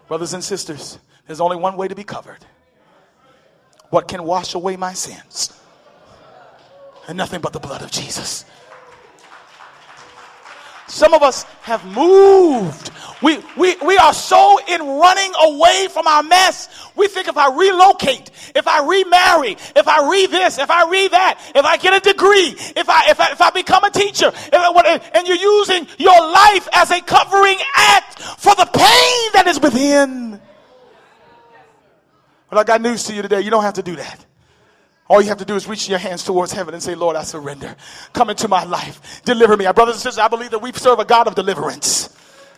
Brothers and sisters, there's only one way to be covered. What can wash away my sins? And nothing but the blood of Jesus. Some of us have moved. We, we, we are so in running away from our mess. We think if I relocate, if I remarry, if I read this, if I read that, if I get a degree, if I, if I, if I become a teacher, I, and you're using your life as a covering act for the pain that is within. But I got news to you today. You don't have to do that. All you have to do is reach your hands towards heaven and say, Lord, I surrender. Come into my life. Deliver me. Brothers and sisters, I believe that we serve a God of deliverance.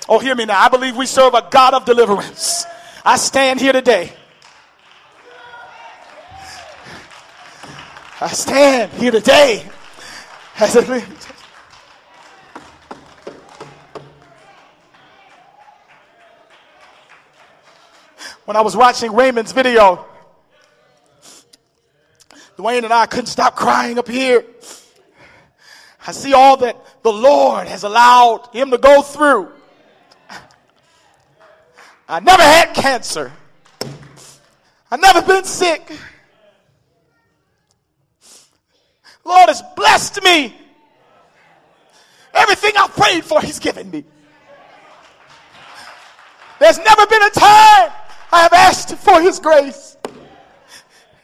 Oh, hear me now. I believe we serve a God of deliverance. I stand here today. I stand here today as a When I was watching Raymond's video, Dwayne and I couldn't stop crying up here. I see all that the Lord has allowed him to go through. I never had cancer. I never been sick. Lord has blessed me. Everything I prayed for, He's given me. There's never been a time I have asked for His grace.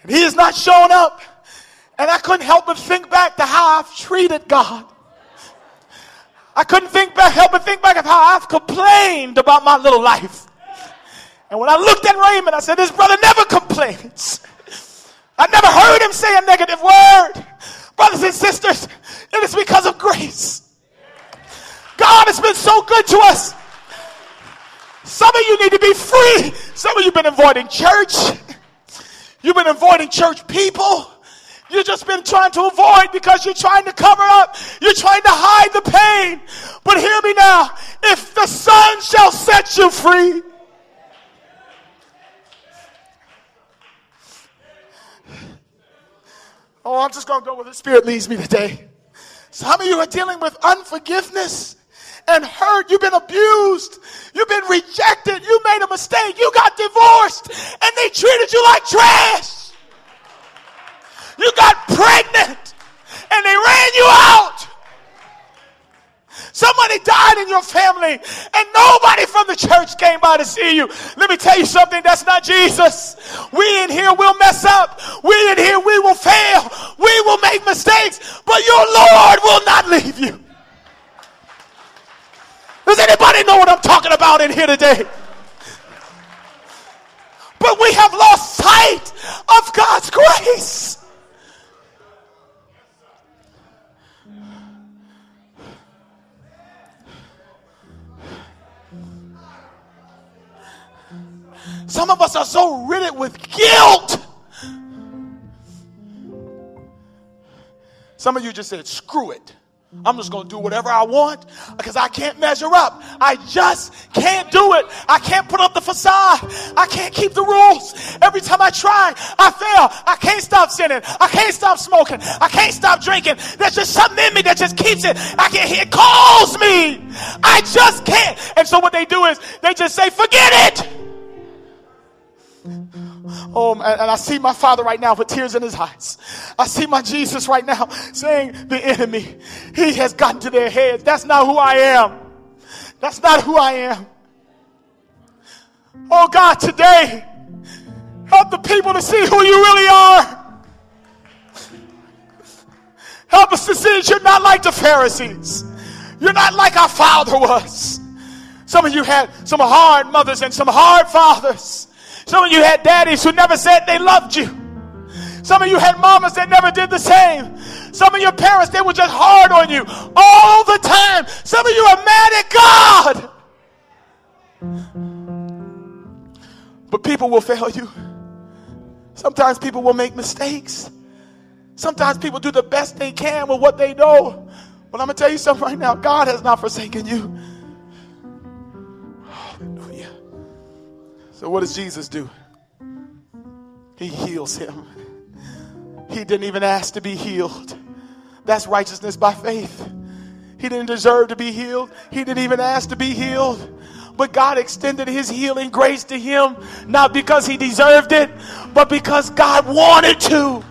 He has not shown up. And I couldn't help but think back to how I've treated God. I couldn't think back, help but think back of how I've complained about my little life. And when I looked at Raymond, I said, This brother never complains. I never heard him say a negative word. Brothers and sisters, it is because of grace. God has been so good to us. Some of you need to be free. Some of you have been avoiding church. You've been avoiding church people. You've just been trying to avoid because you're trying to cover up. You're trying to hide the pain. But hear me now. If the Son shall set you free, Oh, I'm just going to go where the Spirit leads me today. Some of you are dealing with unforgiveness and hurt. You've been abused. You've been rejected. You made a mistake. You got divorced and they treated you like trash. You got pregnant and they ran you out. Somebody died in your family and nobody from the church came by to see you. Let me tell you something, that's not Jesus. We in here will mess up. We in here, we will fail. We will make mistakes, but your Lord will not leave you. Does anybody know what I'm talking about in here today? But we have lost sight of God's grace. Some of us are so riddled with guilt. Some of you just said, screw it. I'm just going to do whatever I want because I can't measure up. I just can't do it. I can't put up the facade. I can't keep the rules. Every time I try, I fail. I can't stop sinning. I can't stop smoking. I can't stop drinking. There's just something in me that just keeps it. I can't, it calls me. I just can't. And so what they do is they just say, forget it. Oh, and I see my father right now with tears in his eyes. I see my Jesus right now saying, The enemy, he has gotten to their heads. That's not who I am. That's not who I am. Oh, God, today, help the people to see who you really are. Help us to see that you're not like the Pharisees. You're not like our father was. Some of you had some hard mothers and some hard fathers. Some of you had daddies who never said they loved you. Some of you had mamas that never did the same. Some of your parents, they were just hard on you all the time. Some of you are mad at God. But people will fail you. Sometimes people will make mistakes. Sometimes people do the best they can with what they know. But I'm going to tell you something right now God has not forsaken you. So, what does Jesus do? He heals him. He didn't even ask to be healed. That's righteousness by faith. He didn't deserve to be healed, he didn't even ask to be healed. But God extended his healing grace to him, not because he deserved it, but because God wanted to.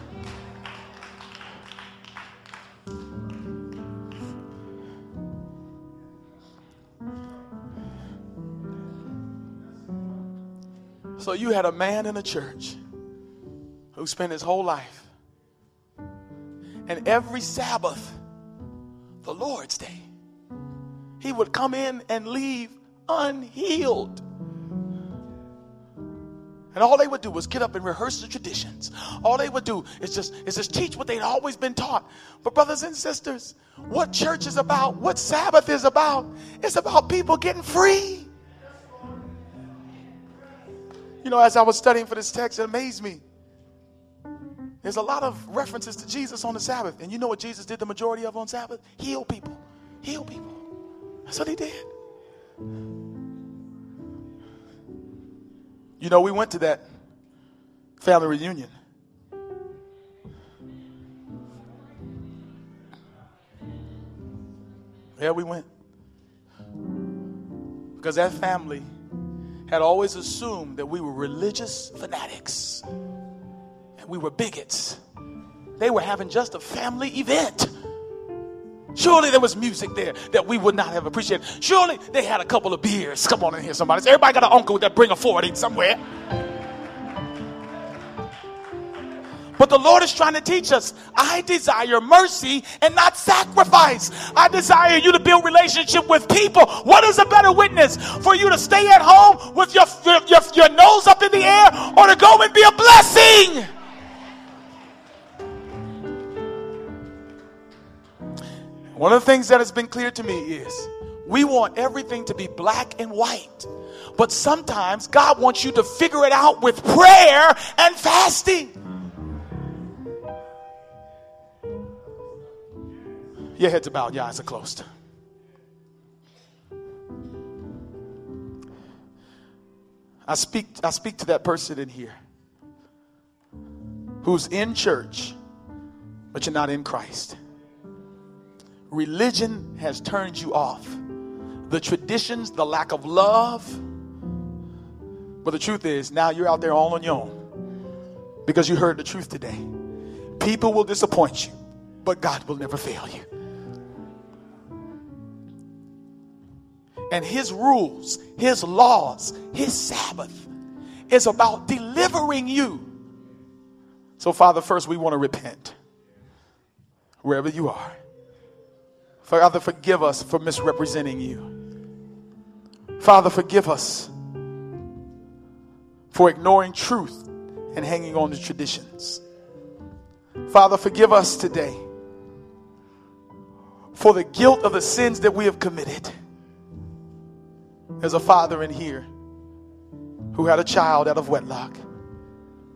So you had a man in a church who spent his whole life, and every Sabbath, the Lord's Day, he would come in and leave unhealed. And all they would do was get up and rehearse the traditions. All they would do is just, is just teach what they'd always been taught. But, brothers and sisters, what church is about, what Sabbath is about, it's about people getting free. You know, as I was studying for this text, it amazed me. There's a lot of references to Jesus on the Sabbath. And you know what Jesus did the majority of on Sabbath? Heal people. Heal people. That's what he did. You know, we went to that family reunion. Yeah, we went. Because that family had always assumed that we were religious fanatics and we were bigots. They were having just a family event. Surely there was music there that we would not have appreciated. Surely they had a couple of beers. Come on in here, somebody. Everybody got an uncle that bring a 40 somewhere. But the Lord is trying to teach us I desire mercy and not sacrifice. I desire you to build relationship with people. What is a better witness? For you to stay at home with your, your, your nose up in the air or to go and be a blessing? One of the things that has been clear to me is we want everything to be black and white. But sometimes God wants you to figure it out with prayer and fasting. Your heads are bowed, your eyes are closed. I speak, I speak to that person in here who's in church, but you're not in Christ. Religion has turned you off. The traditions, the lack of love. But the truth is, now you're out there all on your own because you heard the truth today. People will disappoint you, but God will never fail you. And his rules, his laws, his Sabbath is about delivering you. So, Father, first we want to repent wherever you are. Father, forgive us for misrepresenting you. Father, forgive us for ignoring truth and hanging on to traditions. Father, forgive us today for the guilt of the sins that we have committed. There's a father in here who had a child out of wedlock.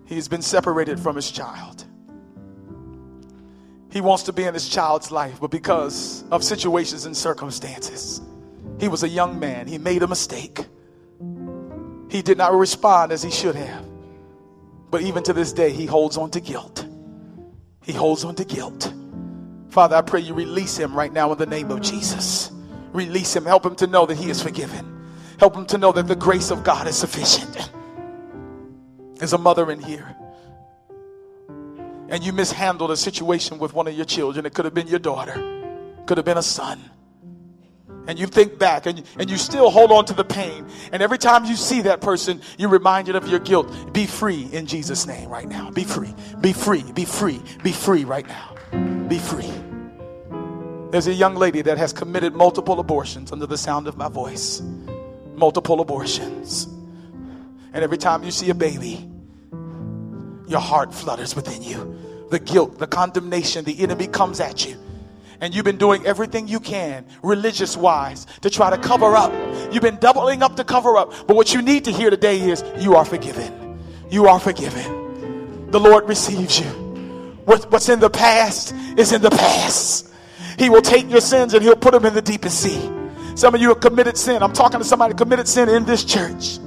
He's been separated from his child. He wants to be in his child's life, but because of situations and circumstances, he was a young man. He made a mistake. He did not respond as he should have. But even to this day, he holds on to guilt. He holds on to guilt. Father, I pray you release him right now in the name of Jesus. Release him. Help him to know that he is forgiven. Help them to know that the grace of God is sufficient. There's a mother in here. And you mishandled a situation with one of your children. It could have been your daughter, could have been a son. And you think back and, and you still hold on to the pain. And every time you see that person, you're reminded of your guilt. Be free in Jesus' name right now. Be free. Be free. Be free. Be free right now. Be free. There's a young lady that has committed multiple abortions under the sound of my voice multiple abortions. And every time you see a baby, your heart flutters within you. the guilt, the condemnation, the enemy comes at you. And you've been doing everything you can, religious wise, to try to cover up. You've been doubling up to cover up. But what you need to hear today is you are forgiven. You are forgiven. The Lord receives you. what's in the past is in the past. He will take your sins and he'll put them in the deepest sea. Some of you have committed sin. I'm talking to somebody committed sin in this church.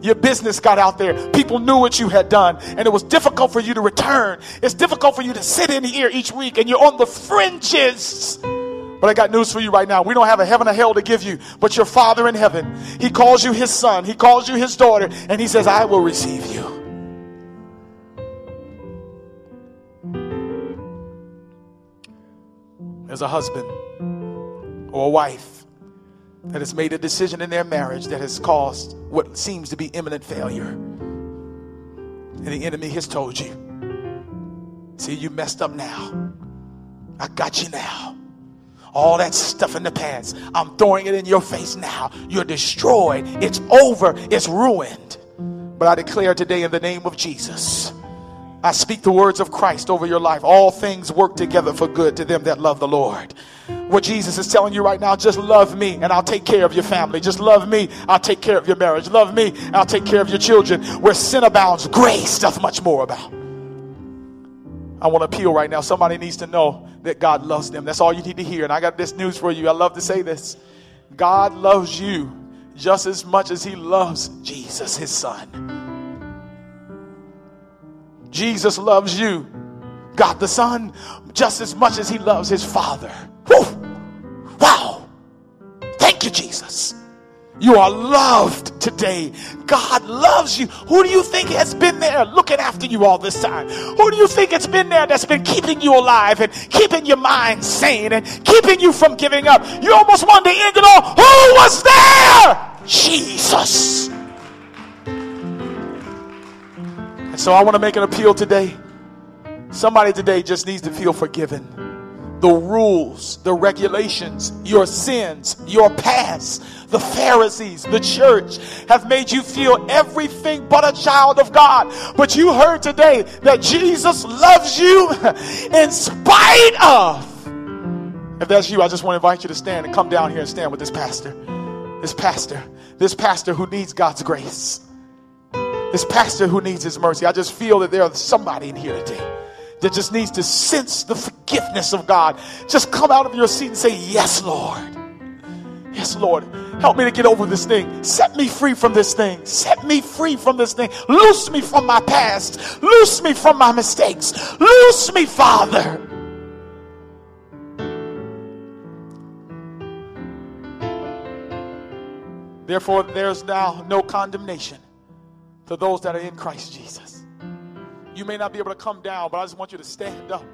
Your business got out there. People knew what you had done, and it was difficult for you to return. It's difficult for you to sit in here each week, and you're on the fringes. But I got news for you right now. We don't have a heaven or hell to give you, but your Father in heaven, He calls you His son, He calls you His daughter, and He says, I will receive you. As a husband or a wife that has made a decision in their marriage that has caused what seems to be imminent failure. And the enemy has told you, see, you messed up now. I got you now. All that stuff in the past, I'm throwing it in your face now. You're destroyed. It's over. It's ruined. But I declare today in the name of Jesus, I speak the words of Christ over your life. All things work together for good to them that love the Lord. What Jesus is telling you right now, just love me and I'll take care of your family. Just love me, I'll take care of your marriage. Love me, I'll take care of your children. Where sin abounds, grace doth much more about. I want to appeal right now. Somebody needs to know that God loves them. That's all you need to hear. And I got this news for you. I love to say this God loves you just as much as He loves Jesus, His Son. Jesus loves you, God the Son, just as much as He loves His Father. Wow. Thank you, Jesus. You are loved today. God loves you. Who do you think has been there looking after you all this time? Who do you think has been there that's been keeping you alive and keeping your mind sane and keeping you from giving up? You almost wanted to end it all. Who was there? Jesus. And so I want to make an appeal today. Somebody today just needs to feel forgiven. The rules, the regulations, your sins, your past, the Pharisees, the church have made you feel everything but a child of God. But you heard today that Jesus loves you in spite of. If that's you, I just want to invite you to stand and come down here and stand with this pastor. This pastor, this pastor who needs God's grace this pastor who needs his mercy. I just feel that there's somebody in here today that just needs to sense the forgiveness of God. Just come out of your seat and say, Yes, Lord. Yes, Lord. Help me to get over this thing. Set me free from this thing. Set me free from this thing. Loose me from my past. Loose me from my mistakes. Loose me, Father. Therefore, there's now no condemnation to those that are in Christ Jesus. You may not be able to come down, but I just want you to stand up.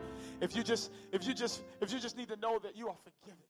If you just if you just if you just need to know that you are forgiven.